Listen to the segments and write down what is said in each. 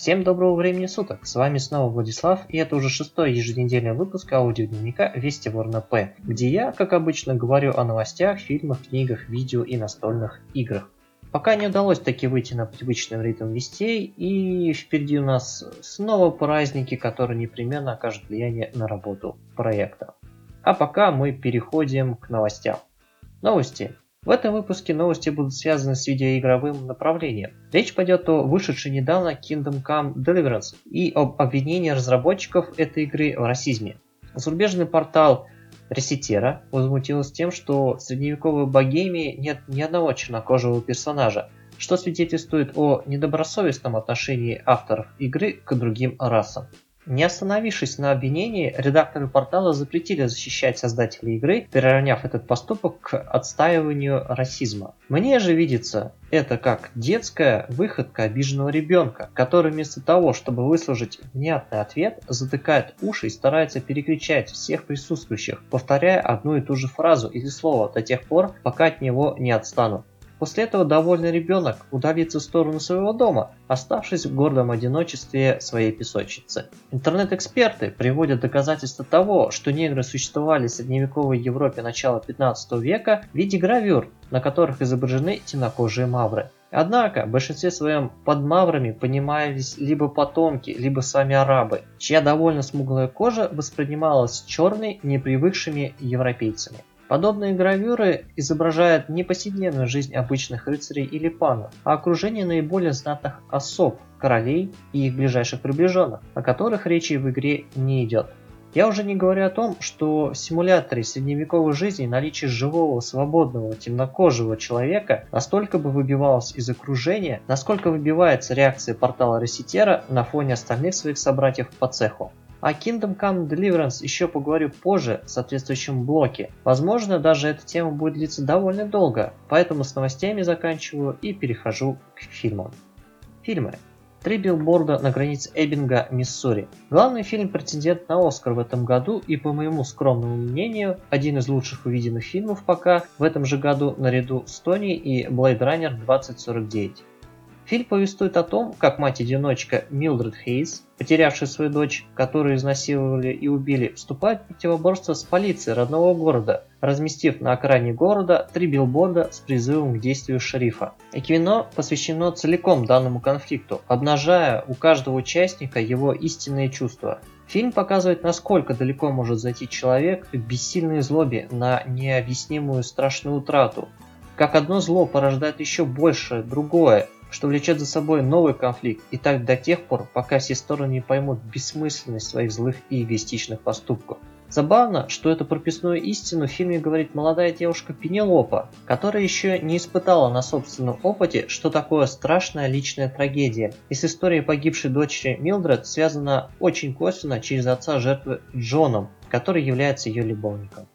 Всем доброго времени суток, с вами снова Владислав, и это уже шестой еженедельный выпуск аудиодневника Вести Ворна П, где я, как обычно, говорю о новостях, фильмах, книгах, видео и настольных играх. Пока не удалось таки выйти на привычный ритм вестей, и впереди у нас снова праздники, которые непременно окажут влияние на работу проекта. А пока мы переходим к новостям. Новости. В этом выпуске новости будут связаны с видеоигровым направлением. Речь пойдет о вышедшей недавно Kingdom Come Deliverance и об обвинении разработчиков этой игры в расизме. Зарубежный портал Ресетера возмутился тем, что в средневековой богемии нет ни одного чернокожего персонажа, что свидетельствует о недобросовестном отношении авторов игры к другим расам. Не остановившись на обвинении, редакторы портала запретили защищать создателей игры, приравняв этот поступок к отстаиванию расизма. Мне же видится это как детская выходка обиженного ребенка, который вместо того, чтобы выслужить внятный ответ, затыкает уши и старается перекричать всех присутствующих, повторяя одну и ту же фразу или слово до тех пор, пока от него не отстанут. После этого довольный ребенок удалится в сторону своего дома, оставшись в гордом одиночестве своей песочницы. Интернет-эксперты приводят доказательства того, что негры существовали в средневековой Европе начала 15 века в виде гравюр, на которых изображены темнокожие мавры. Однако, в большинстве своем под маврами понимались либо потомки, либо сами арабы, чья довольно смуглая кожа воспринималась черной, непривыкшими европейцами. Подобные гравюры изображают не повседневную жизнь обычных рыцарей или панов, а окружение наиболее знатных особ, королей и их ближайших приближенных, о которых речи в игре не идет. Я уже не говорю о том, что в симуляторе средневековой жизни наличие живого, свободного, темнокожего человека настолько бы выбивалось из окружения, насколько выбивается реакция портала Реситера на фоне остальных своих собратьев по цеху. О Kingdom Come Deliverance еще поговорю позже в соответствующем блоке. Возможно, даже эта тема будет длиться довольно долго, поэтому с новостями заканчиваю и перехожу к фильмам. Фильмы. Три билборда на границе Эббинга, Миссури. Главный фильм претендент на Оскар в этом году и, по моему скромному мнению, один из лучших увиденных фильмов пока в этом же году наряду с Тони и Blade Runner 2049. Фильм повествует о том, как мать-одиночка Милдред Хейс, потерявшая свою дочь, которую изнасиловали и убили, вступает в противоборство с полицией родного города, разместив на окраине города три билборда с призывом к действию шерифа. И кино посвящено целиком данному конфликту, обнажая у каждого участника его истинные чувства. Фильм показывает, насколько далеко может зайти человек в бессильной злобе на необъяснимую страшную утрату, как одно зло порождает еще больше другое, что влечет за собой новый конфликт, и так до тех пор, пока все стороны не поймут бессмысленность своих злых и эгоистичных поступков. Забавно, что эту прописную истину в фильме говорит молодая девушка Пенелопа, которая еще не испытала на собственном опыте, что такое страшная личная трагедия, и с историей погибшей дочери Милдред связана очень косвенно через отца жертвы Джоном, который является ее любовником.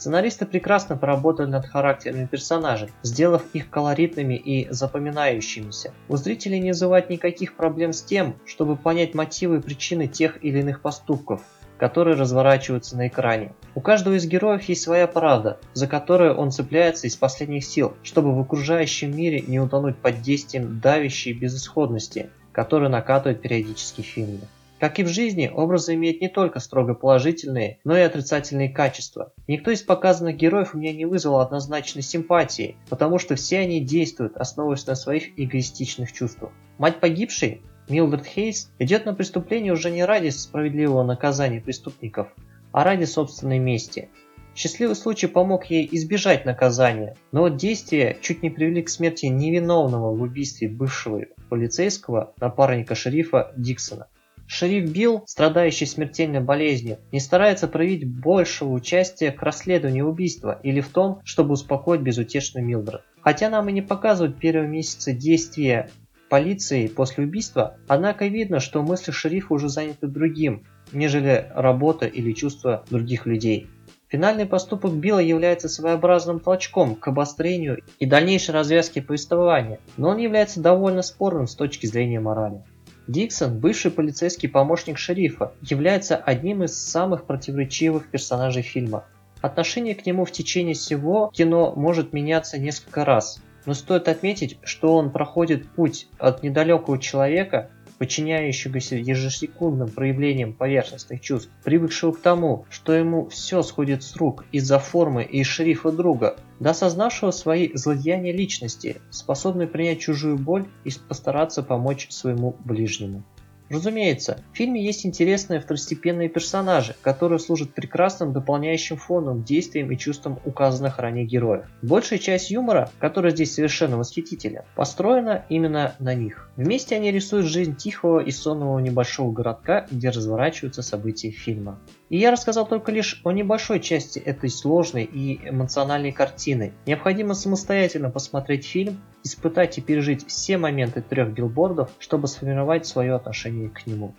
Сценаристы прекрасно поработали над характерами персонажей, сделав их колоритными и запоминающимися. У зрителей не вызывает никаких проблем с тем, чтобы понять мотивы и причины тех или иных поступков, которые разворачиваются на экране. У каждого из героев есть своя правда, за которую он цепляется из последних сил, чтобы в окружающем мире не утонуть под действием давящей безысходности, которую накатывает периодически фильмы. Как и в жизни, образы имеют не только строго положительные, но и отрицательные качества. Никто из показанных героев у меня не вызвал однозначной симпатии, потому что все они действуют, основываясь на своих эгоистичных чувствах. Мать погибшей, Милдред Хейс, идет на преступление уже не ради справедливого наказания преступников, а ради собственной мести. Счастливый случай помог ей избежать наказания, но вот действия чуть не привели к смерти невиновного в убийстве бывшего полицейского напарника шерифа Диксона. Шериф Билл, страдающий смертельной болезнью, не старается проявить большего участия к расследованию убийства или в том, чтобы успокоить безутешную Милдред. Хотя нам и не показывают первые месяцы действия полиции после убийства, однако видно, что мысли шерифа уже заняты другим, нежели работа или чувства других людей. Финальный поступок Билла является своеобразным толчком к обострению и дальнейшей развязке повествования, но он является довольно спорным с точки зрения морали. Диксон, бывший полицейский помощник шерифа, является одним из самых противоречивых персонажей фильма. Отношение к нему в течение всего кино может меняться несколько раз, но стоит отметить, что он проходит путь от недалекого человека, подчиняющегося ежесекундным проявлениям поверхностных чувств, привыкшего к тому, что ему все сходит с рук из-за формы и шерифа друга, до осознавшего свои злодеяния личности, способной принять чужую боль и постараться помочь своему ближнему. Разумеется, в фильме есть интересные второстепенные персонажи, которые служат прекрасным дополняющим фоном действиям и чувствам указанных ранее героев. Большая часть юмора, который здесь совершенно восхитителен, построена именно на них. Вместе они рисуют жизнь тихого и сонного небольшого городка, где разворачиваются события фильма. И я рассказал только лишь о небольшой части этой сложной и эмоциональной картины. Необходимо самостоятельно посмотреть фильм, испытать и пережить все моменты трех билбордов, чтобы сформировать свое отношение к нему.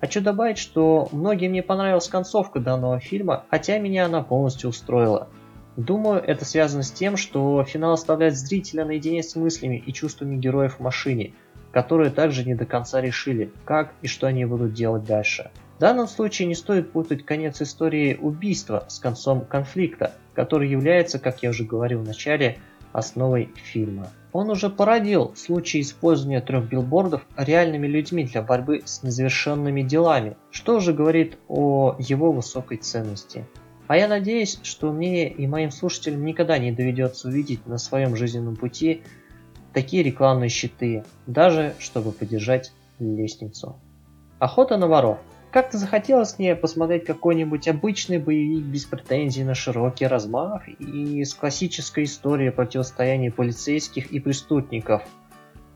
Хочу добавить, что многим не понравилась концовка данного фильма, хотя меня она полностью устроила. Думаю, это связано с тем, что финал оставляет зрителя наедине с мыслями и чувствами героев в машине, которые также не до конца решили, как и что они будут делать дальше. В данном случае не стоит путать конец истории убийства с концом конфликта, который является, как я уже говорил в начале, основой фильма. Он уже породил случай использования трех билбордов реальными людьми для борьбы с незавершенными делами, что уже говорит о его высокой ценности. А я надеюсь, что мне и моим слушателям никогда не доведется увидеть на своем жизненном пути такие рекламные щиты, даже чтобы поддержать лестницу. Охота на воров. Как-то захотелось мне посмотреть какой-нибудь обычный боевик без претензий на широкий размах и с классической историей противостояния полицейских и преступников.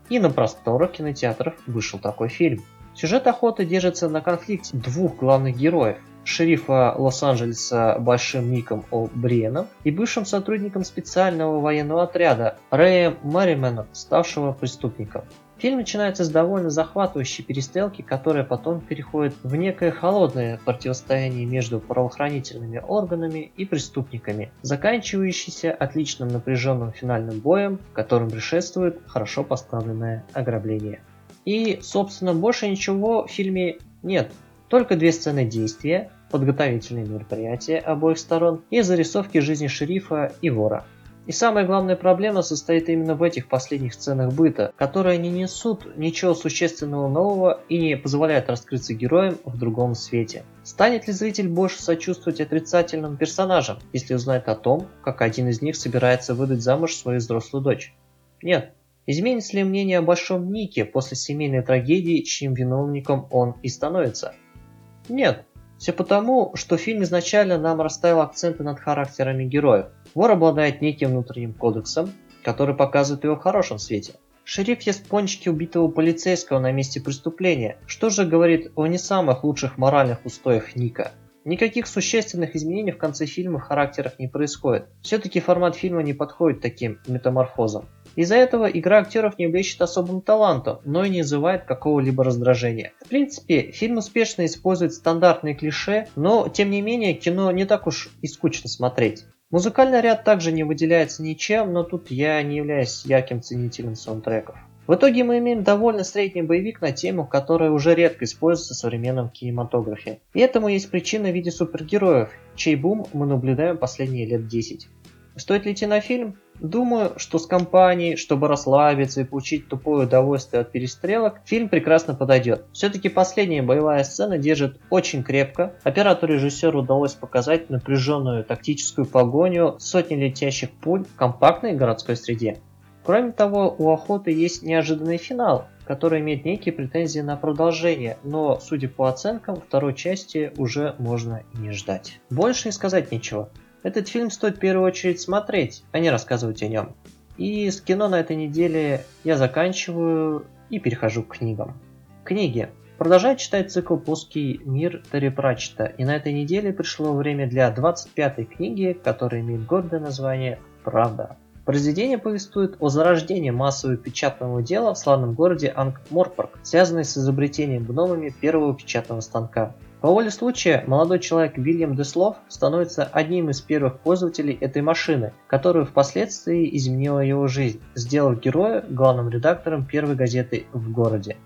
И на просторах кинотеатров вышел такой фильм. Сюжет охоты держится на конфликте двух главных героев – шерифа Лос-Анджелеса Большим Ником О'Бриеном и бывшим сотрудником специального военного отряда Рэем Марименом, ставшего преступником. Фильм начинается с довольно захватывающей перестрелки, которая потом переходит в некое холодное противостояние между правоохранительными органами и преступниками, заканчивающееся отличным напряженным финальным боем, которым предшествует хорошо поставленное ограбление. И, собственно, больше ничего в фильме нет. Только две сцены действия, подготовительные мероприятия обоих сторон и зарисовки жизни шерифа и вора. И самая главная проблема состоит именно в этих последних сценах быта, которые не несут ничего существенного нового и не позволяют раскрыться героям в другом свете. Станет ли зритель больше сочувствовать отрицательным персонажам, если узнает о том, как один из них собирается выдать замуж свою взрослую дочь? Нет. Изменится ли мнение о Большом Нике после семейной трагедии, чьим виновником он и становится? Нет. Все потому, что фильм изначально нам расставил акценты над характерами героев. Вор обладает неким внутренним кодексом, который показывает его в хорошем свете. Шериф ест пончики убитого полицейского на месте преступления, что же говорит о не самых лучших моральных устоях Ника. Никаких существенных изменений в конце фильма в характерах не происходит. Все-таки формат фильма не подходит таким метаморфозам. Из-за этого игра актеров не блещет особым талантом, но и не вызывает какого-либо раздражения. В принципе, фильм успешно использует стандартные клише, но тем не менее кино не так уж и скучно смотреть. Музыкальный ряд также не выделяется ничем, но тут я не являюсь ярким ценителем саундтреков. В итоге мы имеем довольно средний боевик на тему, которая уже редко используется в современном кинематографе. И этому есть причина в виде супергероев, чей бум мы наблюдаем последние лет 10. Стоит ли идти на фильм? Думаю, что с компанией, чтобы расслабиться и получить тупое удовольствие от перестрелок, фильм прекрасно подойдет. Все-таки последняя боевая сцена держит очень крепко. Оператору режиссеру удалось показать напряженную тактическую погоню сотни летящих пуль в компактной городской среде. Кроме того, у охоты есть неожиданный финал, который имеет некие претензии на продолжение, но, судя по оценкам, второй части уже можно и не ждать. Больше и сказать нечего. Этот фильм стоит в первую очередь смотреть, а не рассказывать о нем. И с кино на этой неделе я заканчиваю и перехожу к книгам. Книги. Продолжаю читать цикл «Плоский мир» Терри Пратчета, и на этой неделе пришло время для 25-й книги, которая имеет гордое название «Правда». Произведение повествует о зарождении массового печатного дела в славном городе Ангморпорг, связанной с изобретением гномами первого печатного станка. По воле случая, молодой человек Вильям Деслов становится одним из первых пользователей этой машины, которая впоследствии изменила его жизнь, сделав героя главным редактором первой газеты в городе.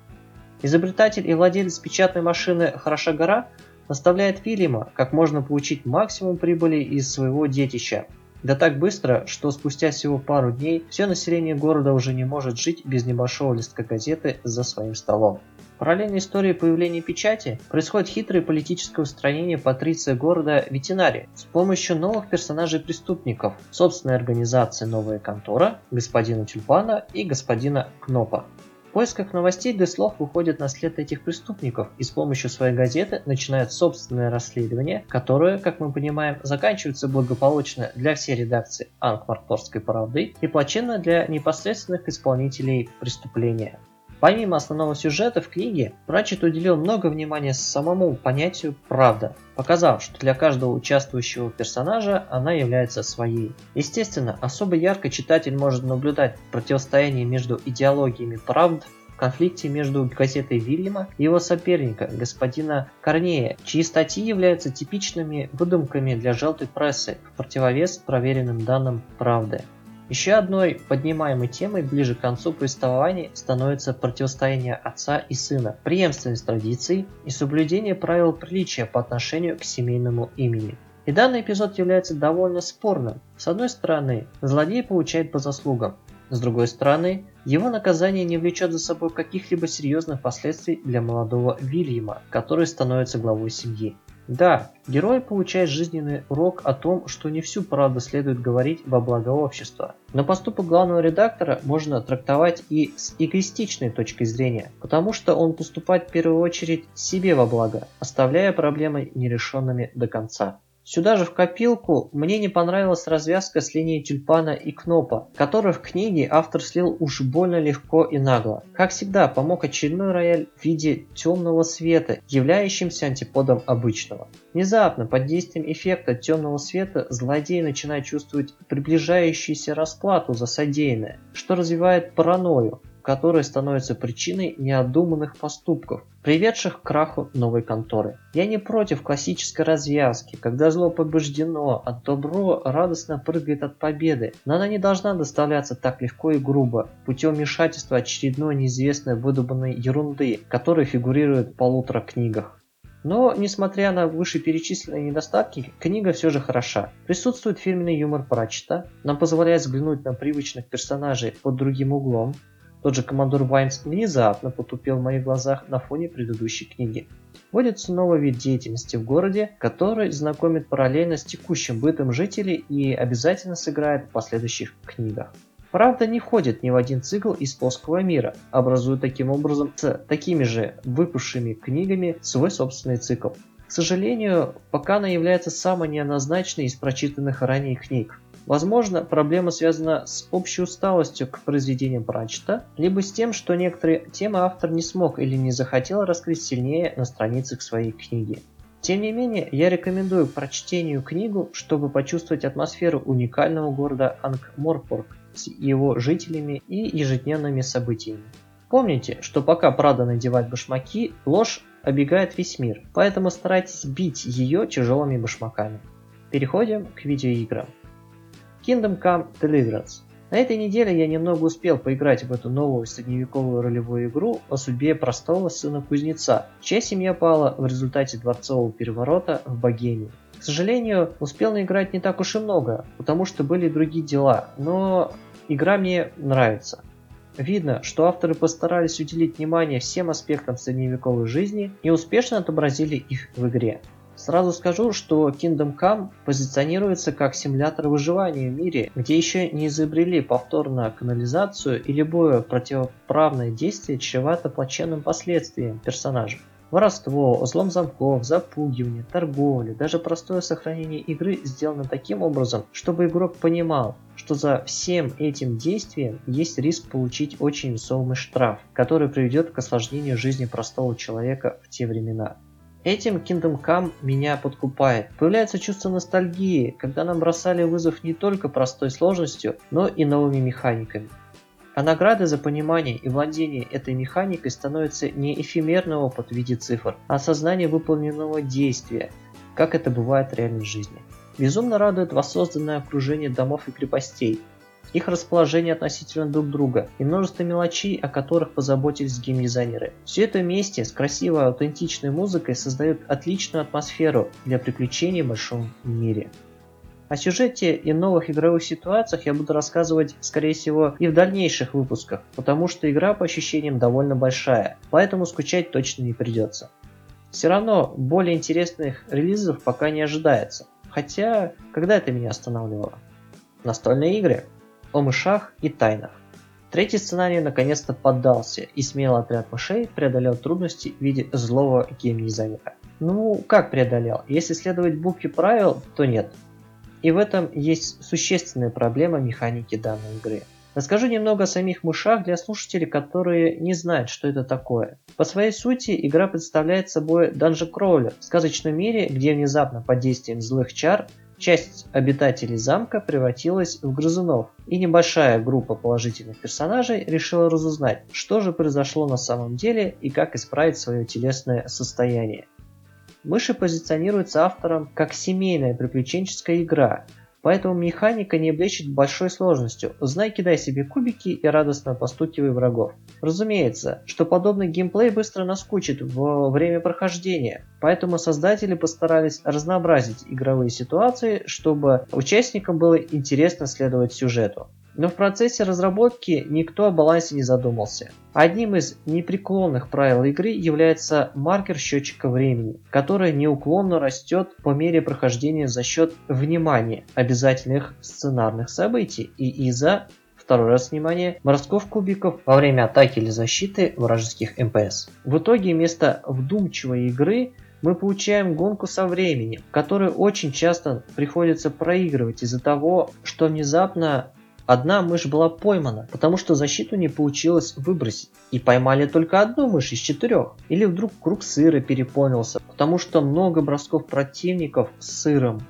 Изобретатель и владелец печатной машины Хороша гора наставляет Вильяма, как можно получить максимум прибыли из своего детища, да так быстро, что спустя всего пару дней все население города уже не может жить без небольшого листка газеты за своим столом. Параллельно истории появления печати происходит хитрое политическое устранение патриция города Ветинари с помощью новых персонажей-преступников, собственной организации «Новая контора», господина Тюльпана и господина Кнопа. В поисках новостей Деслов выходит на след этих преступников и с помощью своей газеты начинает собственное расследование, которое, как мы понимаем, заканчивается благополучно для всей редакции Анкмарпорской правды и плачевно для непосредственных исполнителей преступления. Помимо основного сюжета в книге, Пратчет уделил много внимания самому понятию «правда», показав, что для каждого участвующего персонажа она является своей. Естественно, особо ярко читатель может наблюдать противостояние между идеологиями правд в конфликте между газетой Вильяма и его соперника, господина Корнея, чьи статьи являются типичными выдумками для желтой прессы в противовес проверенным данным правды. Еще одной поднимаемой темой ближе к концу повествования становится противостояние отца и сына, преемственность традиций и соблюдение правил приличия по отношению к семейному имени. И данный эпизод является довольно спорным. С одной стороны, злодей получает по заслугам, с другой стороны, его наказание не влечет за собой каких-либо серьезных последствий для молодого Вильяма, который становится главой семьи. Да, герой получает жизненный урок о том, что не всю правду следует говорить во благо общества. Но поступок главного редактора можно трактовать и с эгоистичной точки зрения, потому что он поступает в первую очередь себе во благо, оставляя проблемы нерешенными до конца. Сюда же в копилку мне не понравилась развязка с линией тюльпана и кнопа, которую в книге автор слил уж больно легко и нагло. Как всегда, помог очередной рояль в виде темного света, являющимся антиподом обычного. Внезапно, под действием эффекта темного света, злодей начинает чувствовать приближающуюся расплату за содеянное, что развивает паранойю, которая становится причиной неодуманных поступков, приведших к краху новой конторы. Я не против классической развязки, когда зло побеждено, а добро радостно прыгает от победы, но она не должна доставляться так легко и грубо, путем вмешательства очередной неизвестной выдуманной ерунды, которая фигурирует в полутора книгах. Но, несмотря на вышеперечисленные недостатки, книга все же хороша. Присутствует фирменный юмор Пратчета, нам позволяет взглянуть на привычных персонажей под другим углом, тот же командор Ваймс внезапно потупил в моих глазах на фоне предыдущей книги. Вводится новый вид деятельности в городе, который знакомит параллельно с текущим бытом жителей и обязательно сыграет в последующих книгах. Правда не входит ни в один цикл из плоского мира, образуя таким образом с такими же выпавшими книгами свой собственный цикл. К сожалению, пока она является самой неоднозначной из прочитанных ранее книг. Возможно, проблема связана с общей усталостью к произведениям Пратчета, либо с тем, что некоторые темы автор не смог или не захотел раскрыть сильнее на страницах своей книги. Тем не менее, я рекомендую прочтению книгу, чтобы почувствовать атмосферу уникального города Ангморпорг с его жителями и ежедневными событиями. Помните, что пока Прада надевает башмаки, ложь обегает весь мир, поэтому старайтесь бить ее тяжелыми башмаками. Переходим к видеоиграм. Kingdom Come Deliverance. На этой неделе я немного успел поиграть в эту новую средневековую ролевую игру о судьбе простого сына кузнеца, чья семья пала в результате дворцового переворота в Богемии. К сожалению, успел наиграть не так уж и много, потому что были другие дела, но игра мне нравится. Видно, что авторы постарались уделить внимание всем аспектам средневековой жизни и успешно отобразили их в игре. Сразу скажу, что Kingdom Come позиционируется как симулятор выживания в мире, где еще не изобрели повторно канализацию и любое противоправное действие чревато плачевным последствиям персонажа. Воровство, взлом замков, запугивание, торговля, даже простое сохранение игры сделано таким образом, чтобы игрок понимал, что за всем этим действием есть риск получить очень весомый штраф, который приведет к осложнению жизни простого человека в те времена. Этим Kingdom Come меня подкупает. Появляется чувство ностальгии, когда нам бросали вызов не только простой сложностью, но и новыми механиками. А награды за понимание и владение этой механикой становится не эфемерный опыт в виде цифр, а осознание выполненного действия, как это бывает в реальной жизни. Безумно радует воссозданное окружение домов и крепостей, их расположение относительно друг друга и множество мелочей, о которых позаботились геймдизайнеры. Все это вместе с красивой аутентичной музыкой создает отличную атмосферу для приключений в большом мире. О сюжете и новых игровых ситуациях я буду рассказывать, скорее всего, и в дальнейших выпусках, потому что игра по ощущениям довольно большая, поэтому скучать точно не придется. Все равно более интересных релизов пока не ожидается, хотя когда это меня останавливало? Настольные игры о мышах и тайнах. Третий сценарий наконец-то поддался, и смелый отряд мышей преодолел трудности в виде злого геймдизайнера. Ну, как преодолел? Если следовать букве правил, то нет. И в этом есть существенная проблема механики данной игры. Расскажу немного о самих мышах для слушателей, которые не знают, что это такое. По своей сути, игра представляет собой данжен кроулер в сказочном мире, где внезапно под действием злых чар часть обитателей замка превратилась в грызунов, и небольшая группа положительных персонажей решила разузнать, что же произошло на самом деле и как исправить свое телесное состояние. Мыши позиционируются автором как семейная приключенческая игра, поэтому механика не облечит большой сложностью. Знай, кидай себе кубики и радостно постукивай врагов. Разумеется, что подобный геймплей быстро наскучит во время прохождения, поэтому создатели постарались разнообразить игровые ситуации, чтобы участникам было интересно следовать сюжету. Но в процессе разработки никто о балансе не задумался. Одним из непреклонных правил игры является маркер счетчика времени, который неуклонно растет по мере прохождения за счет внимания обязательных сценарных событий и из-за второй раз внимание, морсков кубиков во время атаки или защиты вражеских МПС. В итоге вместо вдумчивой игры мы получаем гонку со временем, которую очень часто приходится проигрывать из-за того, что внезапно Одна мышь была поймана, потому что защиту не получилось выбросить. И поймали только одну мышь из четырех. Или вдруг круг сыра переполнился, потому что много бросков противников с сыром.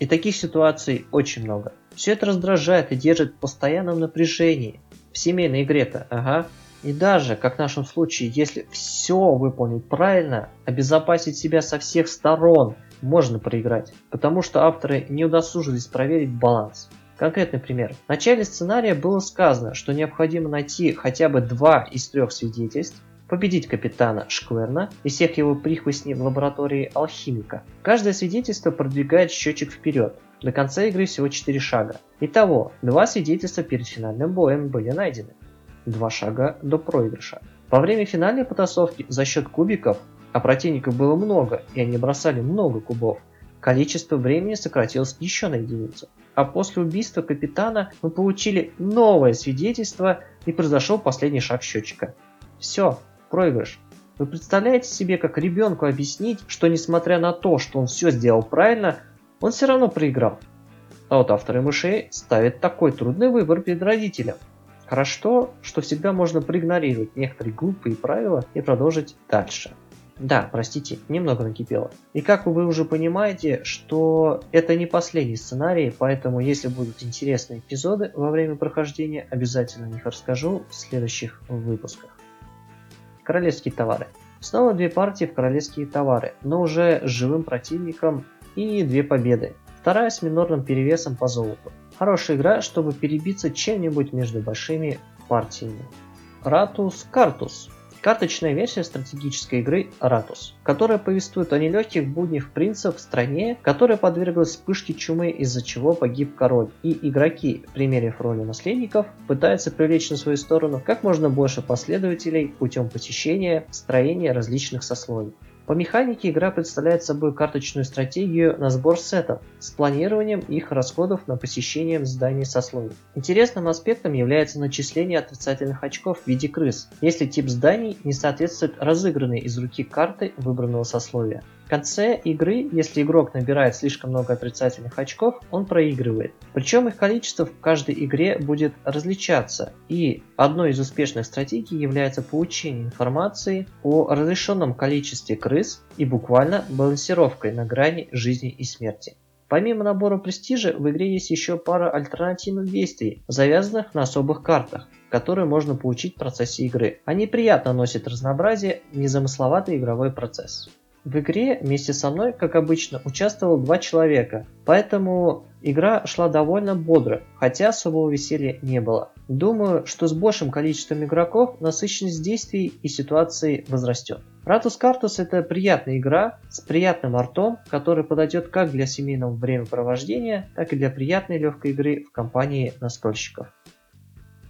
И таких ситуаций очень много. Все это раздражает и держит в постоянном напряжении. В семейной игре-то, ага. И даже, как в нашем случае, если все выполнить правильно, обезопасить себя со всех сторон, можно проиграть. Потому что авторы не удосужились проверить баланс. Конкретный пример. В начале сценария было сказано, что необходимо найти хотя бы два из трех свидетельств, победить капитана Шкверна и всех его прихвостней в лаборатории алхимика. Каждое свидетельство продвигает счетчик вперед. До конца игры всего 4 шага. Итого, два свидетельства перед финальным боем были найдены. Два шага до проигрыша. Во время финальной потасовки за счет кубиков, а противников было много, и они бросали много кубов, количество времени сократилось еще на единицу а после убийства капитана мы получили новое свидетельство и произошел последний шаг счетчика. Все, проигрыш. Вы представляете себе, как ребенку объяснить, что несмотря на то, что он все сделал правильно, он все равно проиграл? А вот авторы мышей ставят такой трудный выбор перед родителем. Хорошо, что всегда можно проигнорировать некоторые глупые правила и продолжить дальше. Да, простите, немного накипело. И как вы уже понимаете, что это не последний сценарий, поэтому если будут интересные эпизоды во время прохождения, обязательно о них расскажу в следующих выпусках. Королевские товары. Снова две партии в королевские товары, но уже с живым противником и две победы. Вторая с минорным перевесом по золоту. Хорошая игра, чтобы перебиться чем-нибудь между большими партиями. Ратус Картус Карточная версия стратегической игры Ратус, которая повествует о нелегких буднях принца в стране, которая подверглась вспышке чумы, из-за чего погиб король. И игроки, примерив роли наследников, пытаются привлечь на свою сторону как можно больше последователей путем посещения строения различных сословий. По механике игра представляет собой карточную стратегию на сбор сетов с планированием их расходов на посещение зданий сословий. Интересным аспектом является начисление отрицательных очков в виде крыс, если тип зданий не соответствует разыгранной из руки карты выбранного сословия. Конце игры, если игрок набирает слишком много отрицательных очков, он проигрывает. Причем их количество в каждой игре будет различаться. И одной из успешных стратегий является получение информации о разрешенном количестве крыс и буквально балансировкой на грани жизни и смерти. Помимо набора престижа, в игре есть еще пара альтернативных действий, завязанных на особых картах, которые можно получить в процессе игры. Они приятно носят разнообразие, незамысловатый игровой процесс. В игре вместе со мной, как обычно, участвовал два человека, поэтому игра шла довольно бодро, хотя особого веселья не было. Думаю, что с большим количеством игроков насыщенность действий и ситуации возрастет. Ратус Картус это приятная игра с приятным артом, который подойдет как для семейного времяпровождения, так и для приятной легкой игры в компании настольщиков.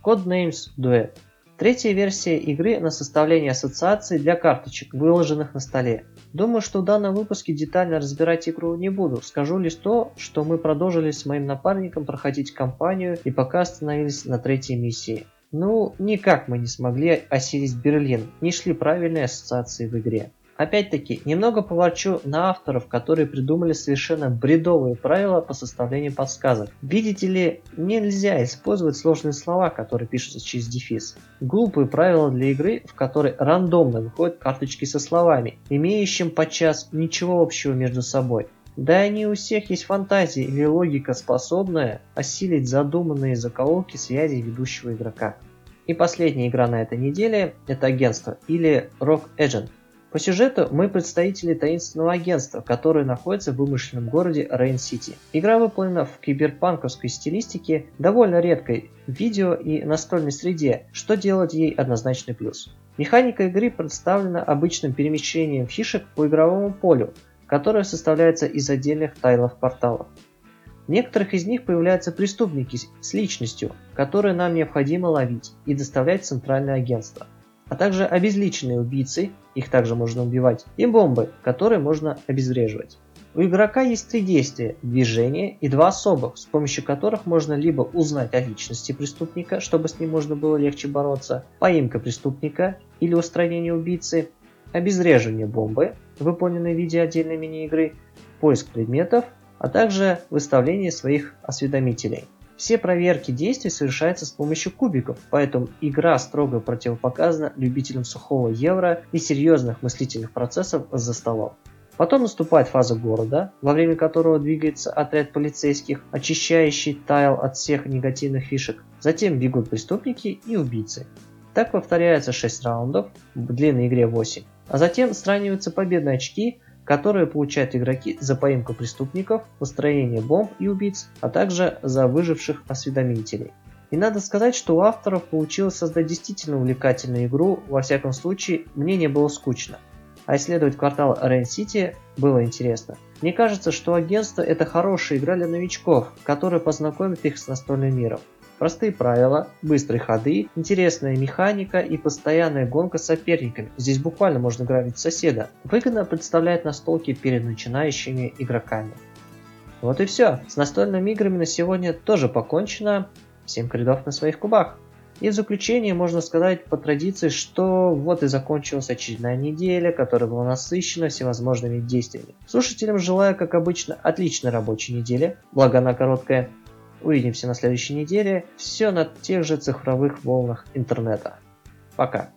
Codenames Duet Третья версия игры на составление ассоциаций для карточек, выложенных на столе. Думаю, что в данном выпуске детально разбирать игру не буду. Скажу лишь то, что мы продолжили с моим напарником проходить кампанию и пока остановились на третьей миссии. Ну, никак мы не смогли осилить Берлин, не шли правильные ассоциации в игре. Опять-таки, немного поворчу на авторов, которые придумали совершенно бредовые правила по составлению подсказок. Видите ли, нельзя использовать сложные слова, которые пишутся через дефис. Глупые правила для игры, в которой рандомно выходят карточки со словами, имеющим подчас ничего общего между собой. Да и не у всех есть фантазия или логика, способная осилить задуманные заколки связи ведущего игрока. И последняя игра на этой неделе – это агентство или Rock Agent. По сюжету мы представители таинственного агентства, которое находится в вымышленном городе Рейн-Сити. Игра выполнена в киберпанковской стилистике, довольно редкой в видео и настольной среде, что делает ей однозначный плюс. Механика игры представлена обычным перемещением фишек по игровому полю, которое составляется из отдельных тайлов-порталов. В некоторых из них появляются преступники с личностью, которые нам необходимо ловить и доставлять в центральное агентство – а также обезличенные убийцы, их также можно убивать, и бомбы, которые можно обезвреживать. У игрока есть три действия – движение и два особых, с помощью которых можно либо узнать о личности преступника, чтобы с ним можно было легче бороться, поимка преступника или устранение убийцы, обезвреживание бомбы, выполненной в виде отдельной мини-игры, поиск предметов, а также выставление своих осведомителей – все проверки действий совершаются с помощью кубиков, поэтому игра строго противопоказана любителям сухого евро и серьезных мыслительных процессов за столом. Потом наступает фаза города, во время которого двигается отряд полицейских, очищающий тайл от всех негативных фишек. Затем бегут преступники и убийцы. Так повторяется 6 раундов, в длинной игре 8. А затем сравниваются победные очки, которые получают игроки за поимку преступников, построение бомб и убийц, а также за выживших осведомителей. И надо сказать, что у авторов получилось создать действительно увлекательную игру, во всяком случае, мне не было скучно. А исследовать квартал Рейн-Сити было интересно. Мне кажется, что агентство это хорошая игра для новичков, которая познакомит их с настольным миром. Простые правила, быстрые ходы, интересная механика и постоянная гонка с соперниками. Здесь буквально можно грабить соседа. Выгодно представляет настолки перед начинающими игроками. Вот и все. С настольными играми на сегодня тоже покончено. Всем кридов на своих кубах. И в заключение можно сказать по традиции, что вот и закончилась очередная неделя, которая была насыщена всевозможными действиями. Слушателям желаю, как обычно, отличной рабочей недели, благо она короткая, Увидимся на следующей неделе. Все на тех же цифровых волнах интернета. Пока.